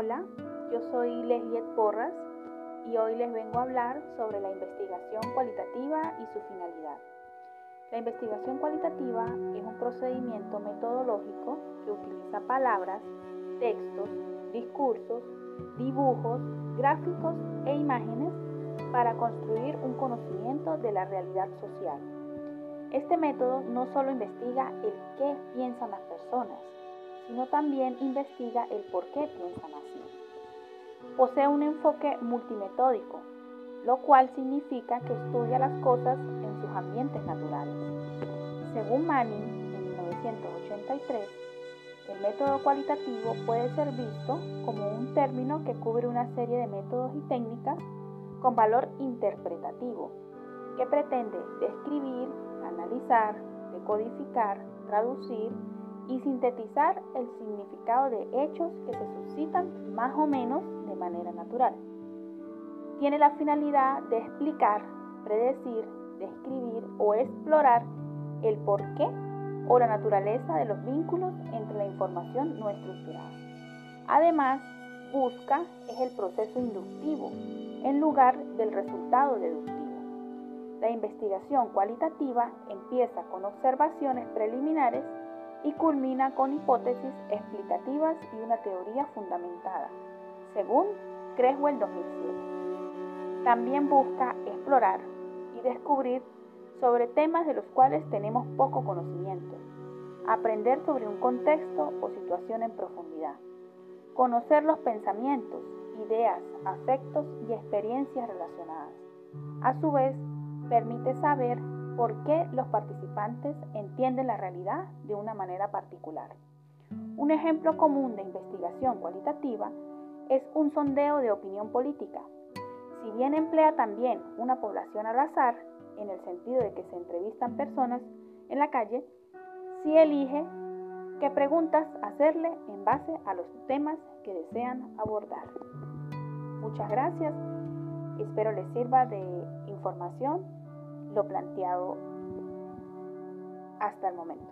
Hola, yo soy Leslie Porras y hoy les vengo a hablar sobre la investigación cualitativa y su finalidad. La investigación cualitativa es un procedimiento metodológico que utiliza palabras, textos, discursos, dibujos, gráficos e imágenes para construir un conocimiento de la realidad social. Este método no solo investiga el qué piensan las personas, sino también investiga el por qué piensan así. Posee un enfoque multimetódico, lo cual significa que estudia las cosas en sus ambientes naturales. Según Manning, en 1983, el método cualitativo puede ser visto como un término que cubre una serie de métodos y técnicas con valor interpretativo, que pretende describir, analizar, decodificar, traducir y sintetizar el significado de hechos que se suscitan más o menos de manera natural. Tiene la finalidad de explicar, predecir, describir o explorar el porqué o la naturaleza de los vínculos entre la información no estructurada. Además, busca es el proceso inductivo en lugar del resultado deductivo. La investigación cualitativa empieza con observaciones preliminares y culmina con hipótesis explicativas y una teoría fundamentada, según Creswell 2007. También busca explorar y descubrir sobre temas de los cuales tenemos poco conocimiento, aprender sobre un contexto o situación en profundidad, conocer los pensamientos, ideas, afectos y experiencias relacionadas. A su vez, permite saber por qué los participantes entienden la realidad de una manera particular. Un ejemplo común de investigación cualitativa es un sondeo de opinión política. Si bien emplea también una población al azar, en el sentido de que se entrevistan personas en la calle, sí elige qué preguntas hacerle en base a los temas que desean abordar. Muchas gracias. Espero les sirva de información planteado hasta el momento.